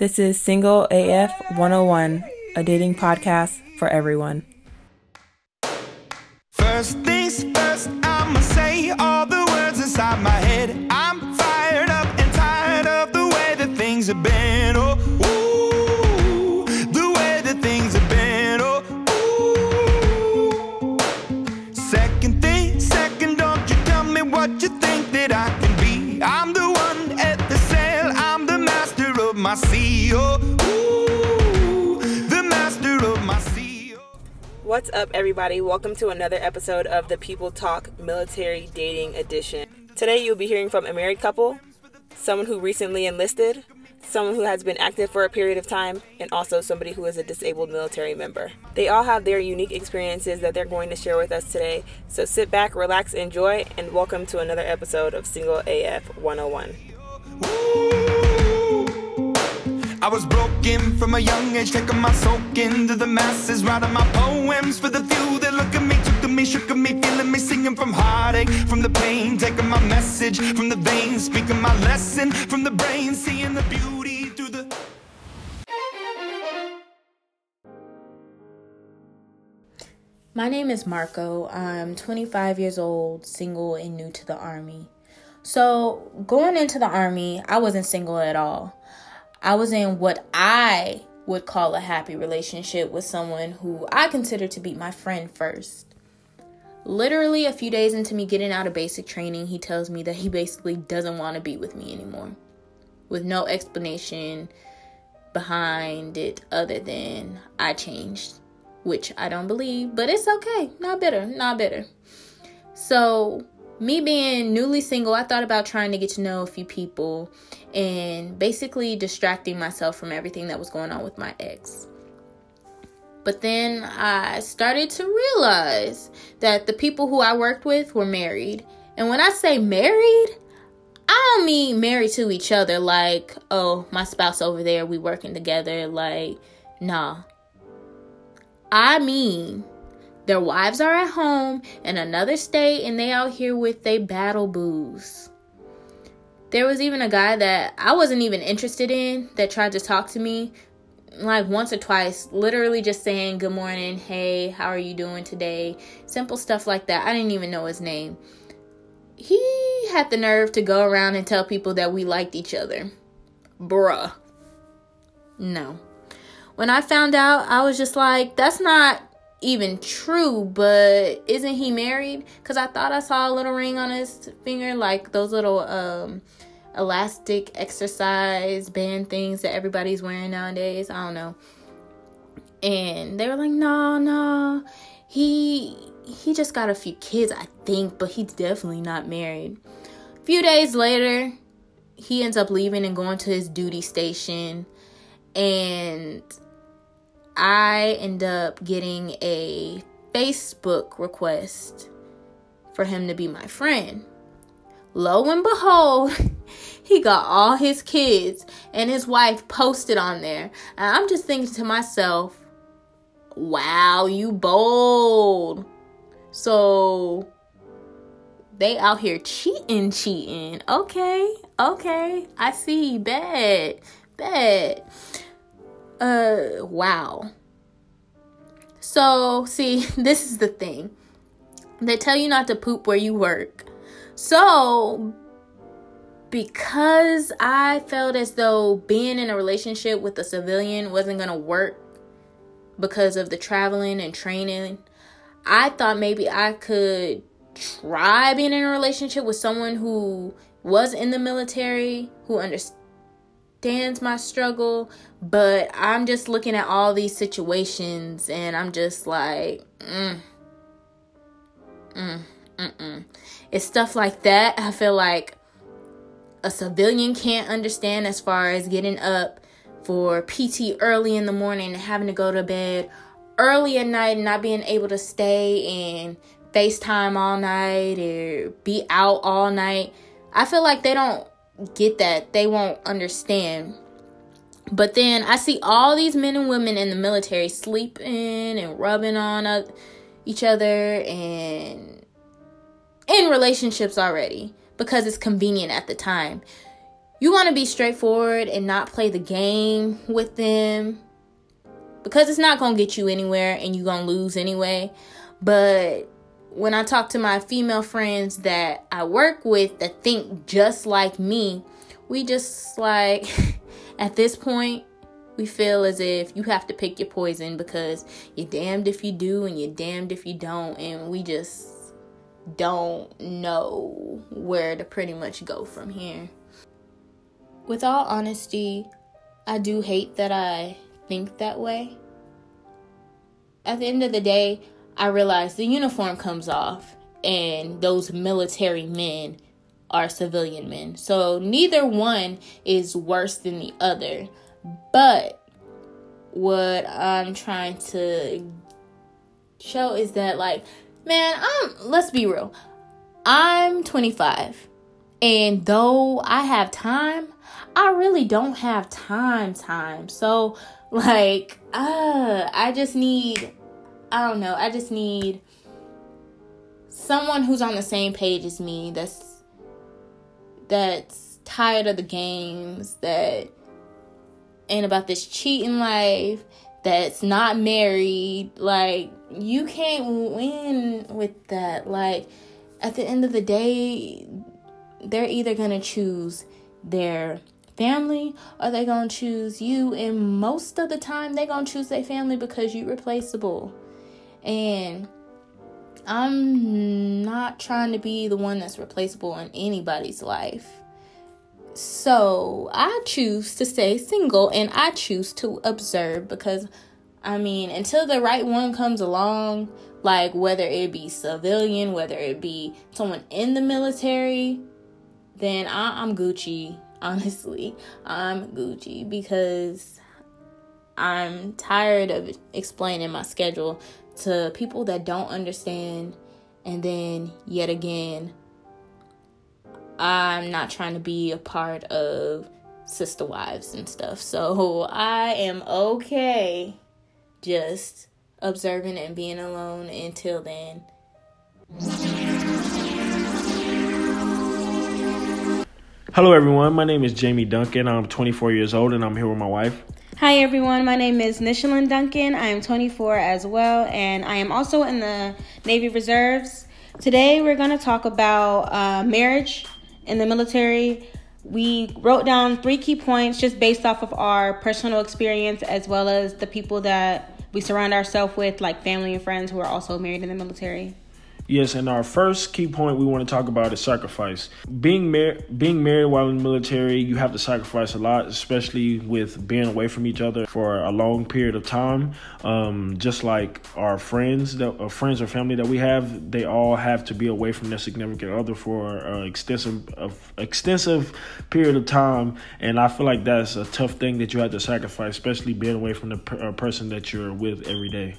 This is Single AF 101, a dating podcast for everyone. What's up, everybody? Welcome to another episode of the People Talk Military Dating Edition. Today, you'll be hearing from a married couple, someone who recently enlisted, someone who has been active for a period of time, and also somebody who is a disabled military member. They all have their unique experiences that they're going to share with us today. So sit back, relax, enjoy, and welcome to another episode of Single AF 101. I was broken from a young age, taking my soak into the masses, writing my poems for the few that look at me, took to me, shook at me, feeling me, singing from heartache, from the pain, taking my message from the veins, speaking my lesson from the brain, seeing the beauty through the. My name is Marco. I'm 25 years old, single, and new to the Army. So, going into the Army, I wasn't single at all. I was in what I would call a happy relationship with someone who I consider to be my friend first. Literally, a few days into me getting out of basic training, he tells me that he basically doesn't want to be with me anymore. With no explanation behind it other than I changed which I don't believe, but it's okay. Not bitter, not bitter. So, me being newly single, I thought about trying to get to know a few people and basically distracting myself from everything that was going on with my ex. But then I started to realize that the people who I worked with were married. And when I say married, I don't mean married to each other, like, oh, my spouse over there, we working together. Like, nah. I mean, their wives are at home in another state and they out here with they battle booze. There was even a guy that I wasn't even interested in that tried to talk to me like once or twice, literally just saying good morning, hey, how are you doing today? Simple stuff like that. I didn't even know his name. He had the nerve to go around and tell people that we liked each other. Bruh. No when I found out, I was just like, that's not even true, but isn't he married? Because I thought I saw a little ring on his finger, like those little um, elastic exercise band things that everybody's wearing nowadays. I don't know. And they were like, no, no, he he just got a few kids, I think, but he's definitely not married. A few days later, he ends up leaving and going to his duty station and I end up getting a Facebook request for him to be my friend. Lo and behold, he got all his kids and his wife posted on there. And I'm just thinking to myself, wow, you bold. So they out here cheating, cheating. Okay, okay. I see. Bad, bad uh wow. So see this is the thing. They tell you not to poop where you work. So because i felt as though being in a relationship with a civilian wasn't going to work because of the traveling and training i thought maybe i could try being in a relationship with someone who was in the military who understood understands my struggle, but I'm just looking at all these situations and I'm just like, mm, mm, mm-mm. It's stuff like that. I feel like a civilian can't understand as far as getting up for PT early in the morning and having to go to bed early at night and not being able to stay and FaceTime all night or be out all night. I feel like they don't get that. They won't understand. But then I see all these men and women in the military sleeping and rubbing on each other and in relationships already because it's convenient at the time. you want to be straightforward and not play the game with them because it's not going to get you anywhere and you're going to lose anyway. But when I talk to my female friends that I work with that think just like me, we just like at this point we feel as if you have to pick your poison because you're damned if you do and you're damned if you don't and we just don't know where to pretty much go from here. With all honesty, I do hate that I think that way. At the end of the day, I realize the uniform comes off and those military men are civilian men. So neither one is worse than the other. But what I'm trying to show is that like man, I'm let's be real. I'm 25. And though I have time, I really don't have time time. So like uh I just need I don't know, I just need someone who's on the same page as me that's that's tired of the games that ain't about this cheating life that's not married. Like you can't win with that. Like at the end of the day they're either going to choose their family or they're going to choose you. And most of the time they're going to choose their family because you're replaceable and i'm not trying to be the one that's replaceable in anybody's life so I choose to stay single and I choose to observe because I mean, until the right one comes along, like whether it be civilian, whether it be someone in the military, then I, I'm Gucci. Honestly, I'm Gucci because I'm tired of explaining my schedule to people that don't understand, and then yet again, I'm not trying to be a part of sister wives and stuff. So I am okay just observing and being alone until then. Hello, everyone. My name is Jamie Duncan. I'm 24 years old and I'm here with my wife. Hi, everyone. My name is Nishalyn Duncan. I am 24 as well, and I am also in the Navy Reserves. Today, we're going to talk about uh, marriage in the military, we wrote down three key points just based off of our personal experience as well as the people that we surround ourselves with, like family and friends who are also married in the military. Yes, and our first key point we want to talk about is sacrifice. Being married, being married while in the military, you have to sacrifice a lot, especially with being away from each other for a long period of time. Um, just like our friends, that uh, friends or family that we have, they all have to be away from their significant other for an extensive, uh, extensive period of time. And I feel like that's a tough thing that you have to sacrifice, especially being away from the per- person that you're with every day.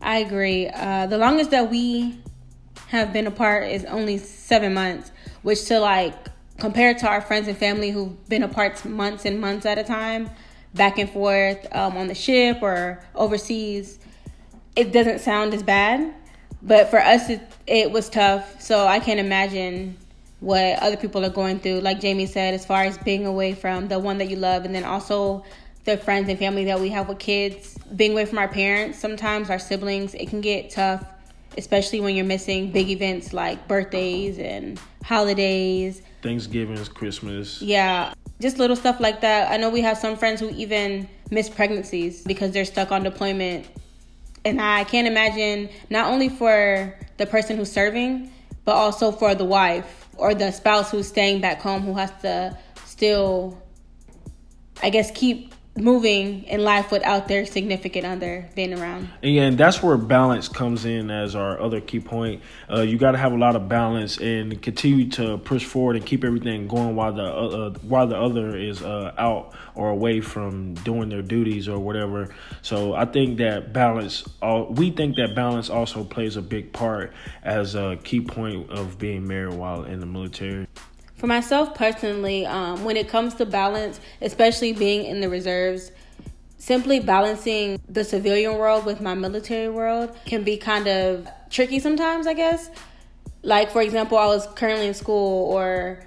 I agree. Uh, the longest that we have been apart is only seven months, which to like compared to our friends and family who've been apart months and months at a time, back and forth um, on the ship or overseas, it doesn't sound as bad. But for us, it, it was tough. So I can't imagine what other people are going through. Like Jamie said, as far as being away from the one that you love, and then also the friends and family that we have with kids, being away from our parents, sometimes our siblings, it can get tough especially when you're missing big events like birthdays and holidays. Thanksgiving, Christmas. Yeah, just little stuff like that. I know we have some friends who even miss pregnancies because they're stuck on deployment. And I can't imagine not only for the person who's serving, but also for the wife or the spouse who's staying back home who has to still, I guess, keep moving in life without their significant other being around. And yeah, and that's where balance comes in as our other key point. Uh, you got to have a lot of balance and continue to push forward and keep everything going while the uh, uh, while the other is uh, out or away from doing their duties or whatever. So I think that balance. We think that balance also plays a big part as a key point of being married while in the military. For myself personally, um, when it comes to balance, especially being in the reserves, simply balancing the civilian world with my military world can be kind of tricky sometimes, I guess. Like, for example, I was currently in school or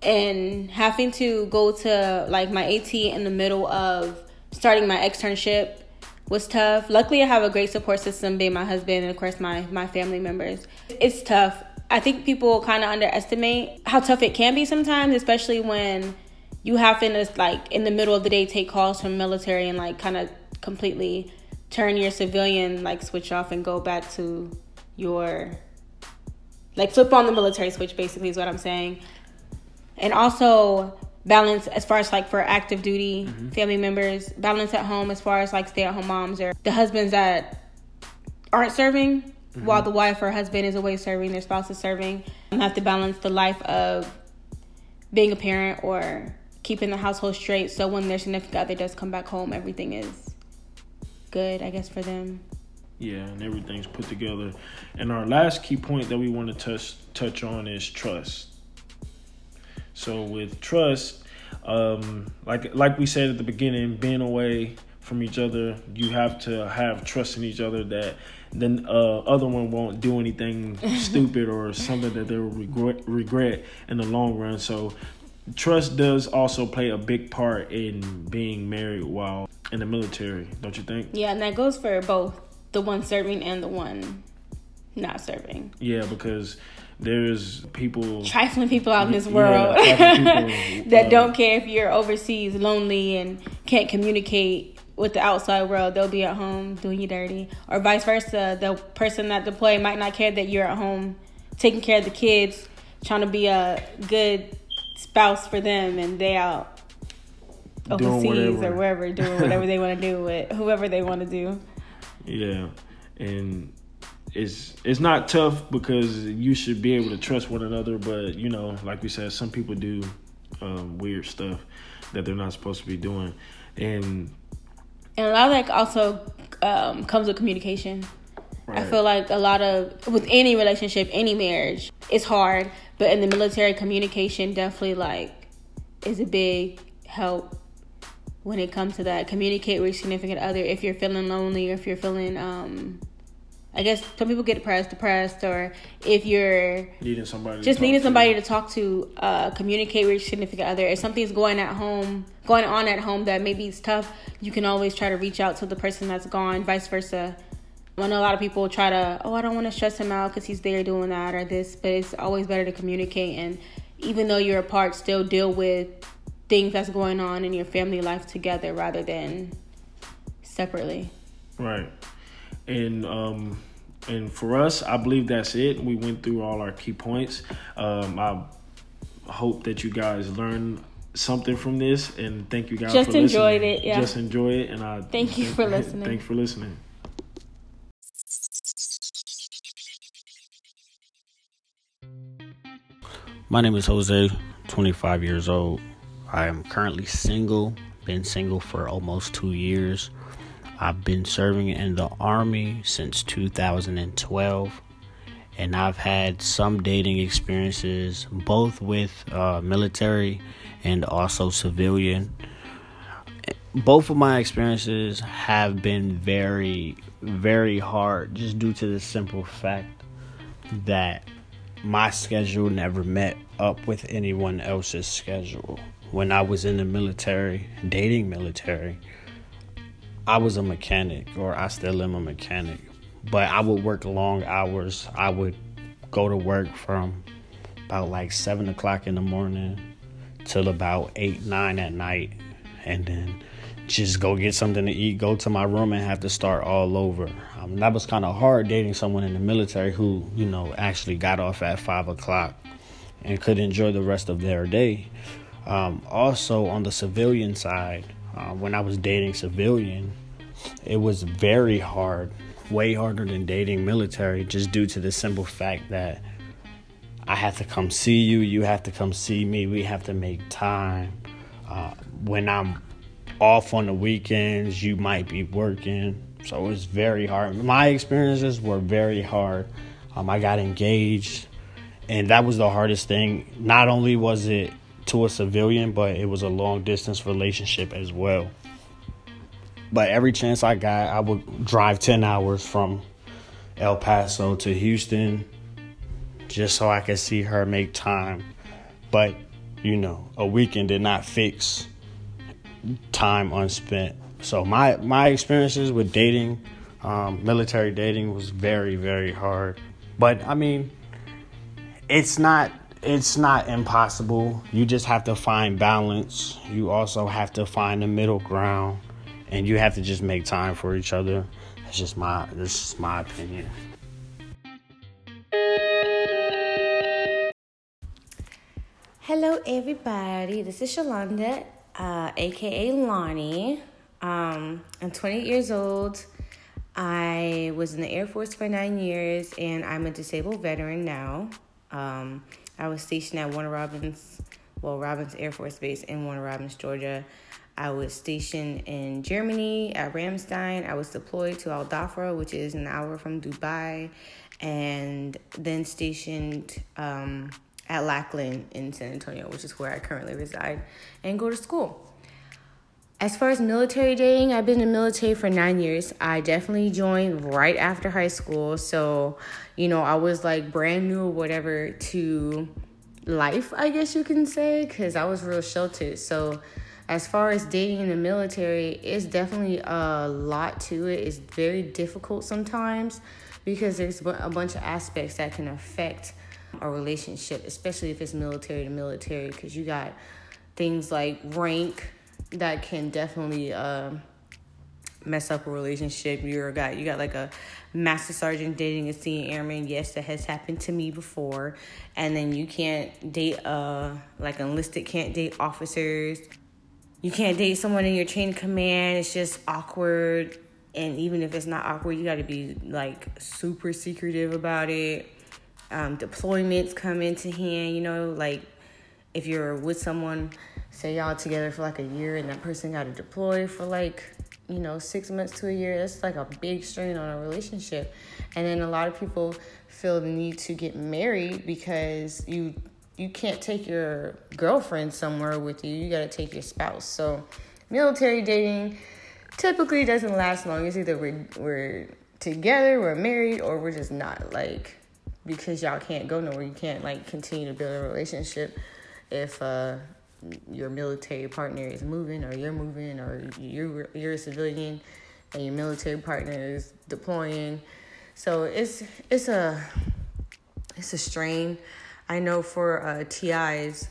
and having to go to like my AT in the middle of starting my externship was tough. Luckily, I have a great support system, being my husband and of course my my family members. It's tough. I think people kind of underestimate how tough it can be sometimes, especially when you have to like in the middle of the day take calls from military and like kind of completely turn your civilian like switch off and go back to your like flip on the military switch basically is what I'm saying. And also balance as far as like for active duty mm-hmm. family members, balance at home as far as like stay at home moms or the husbands that aren't serving mm-hmm. while the wife or husband is away serving, their spouse is serving. And have to balance the life of being a parent or keeping the household straight so when their significant other does come back home, everything is good, I guess, for them. Yeah, and everything's put together. And our last key point that we want to touch touch on is trust. So with trust, um, like like we said at the beginning, being away from each other, you have to have trust in each other that the uh, other one won't do anything stupid or something that they will regret, regret in the long run. So trust does also play a big part in being married while in the military, don't you think? Yeah, and that goes for both the one serving and the one not serving. Yeah, because there's people trifling people out in this world yeah, people, that uh, don't care if you're overseas lonely and can't communicate with the outside world they'll be at home doing you dirty. Or vice versa the person that deployed might not care that you're at home taking care of the kids trying to be a good spouse for them and they out overseas or wherever doing whatever they want to do with whoever they want to do. Yeah and it's it's not tough because you should be able to trust one another. But you know, like we said, some people do um, weird stuff that they're not supposed to be doing, and and a lot of that also um, comes with communication. Right. I feel like a lot of with any relationship, any marriage, it's hard. But in the military, communication definitely like is a big help when it comes to that. Communicate with your significant other if you're feeling lonely or if you're feeling um, I guess some people get depressed, depressed, or if you're needing somebody, just needing somebody to talk to, uh, communicate with your significant other. If something's going at home, going on at home that maybe is tough, you can always try to reach out to the person that's gone. Vice versa. I know a lot of people try to, oh, I don't want to stress him out because he's there doing that or this, but it's always better to communicate. And even though you're apart, still deal with things that's going on in your family life together rather than separately. Right. And um, and for us, I believe that's it. We went through all our key points. Um, I hope that you guys learned something from this, and thank you guys. For just for enjoyed listening. it. Yeah. Just enjoy it, and I thank you for listening. Thanks for listening. My name is Jose, 25 years old. I am currently single, been single for almost two years. I've been serving in the Army since 2012, and I've had some dating experiences, both with uh, military and also civilian. Both of my experiences have been very, very hard just due to the simple fact that my schedule never met up with anyone else's schedule. When I was in the military, dating military, I was a mechanic, or I still am a mechanic, but I would work long hours. I would go to work from about like seven o'clock in the morning till about eight, nine at night, and then just go get something to eat, go to my room, and have to start all over. Um, that was kind of hard dating someone in the military who, you know, actually got off at five o'clock and could enjoy the rest of their day. Um, also, on the civilian side, uh, when I was dating civilian, it was very hard, way harder than dating military, just due to the simple fact that I have to come see you, you have to come see me, we have to make time. Uh, when I'm off on the weekends, you might be working. So it's very hard. My experiences were very hard. Um, I got engaged, and that was the hardest thing. Not only was it to a civilian, but it was a long distance relationship as well. But every chance I got, I would drive 10 hours from El Paso to Houston just so I could see her make time. But you know, a weekend did not fix time unspent. So my my experiences with dating, um, military dating, was very very hard. But I mean, it's not it's not impossible. You just have to find balance. You also have to find a middle ground, and you have to just make time for each other. That's just my this is my opinion. Hello, everybody. This is Shalonda, uh, aka Lonnie. Um, I'm 28 years old. I was in the Air Force for nine years, and I'm a disabled veteran now. Um, I was stationed at Warner Robins, well, Robins Air Force Base in Warner Robins, Georgia. I was stationed in Germany at Ramstein. I was deployed to Al Dhafra, which is an hour from Dubai, and then stationed um, at Lackland in San Antonio, which is where I currently reside and go to school. As far as military dating, I've been in the military for nine years. I definitely joined right after high school. So, you know, I was like brand new or whatever to life, I guess you can say, because I was real sheltered. So, as far as dating in the military, it's definitely a lot to it. It's very difficult sometimes because there's a bunch of aspects that can affect a relationship, especially if it's military to military, because you got things like rank that can definitely uh, mess up a relationship. You're a guy, you got like a master sergeant dating a senior airman. Yes, that has happened to me before. And then you can't date uh like enlisted can't date officers. You can't date someone in your chain of command. It's just awkward. And even if it's not awkward, you got to be like super secretive about it. Um, deployments come into hand, you know, like if you're with someone say y'all together for like a year and that person got to deploy for like you know six months to a year that's like a big strain on a relationship. And then a lot of people feel the need to get married because you you can't take your girlfriend somewhere with you you got to take your spouse. So military dating typically doesn't last long. It's either we're, we're together we're married or we're just not like because y'all can't go nowhere you can't like continue to build a relationship if uh your military partner is moving or you're moving or you're you're a civilian and your military partner is deploying. So it's it's a it's a strain. I know for uh, tis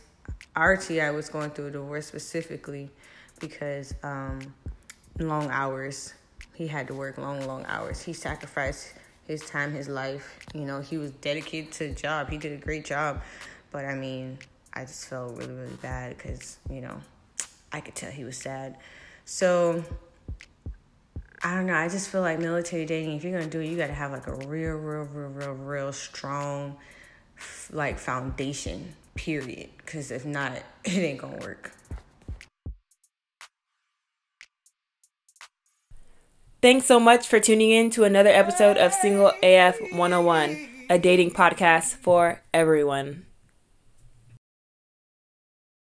our ti was going through a divorce specifically because um, long hours. He had to work long long hours. He sacrificed his time his life. You know he was dedicated to the job. He did a great job. But i mean I just felt really, really bad because, you know, I could tell he was sad. So, I don't know. I just feel like military dating, if you're going to do it, you got to have like a real, real, real, real, real strong, like, foundation, period. Because if not, it ain't going to work. Thanks so much for tuning in to another episode of Single AF 101, a dating podcast for everyone.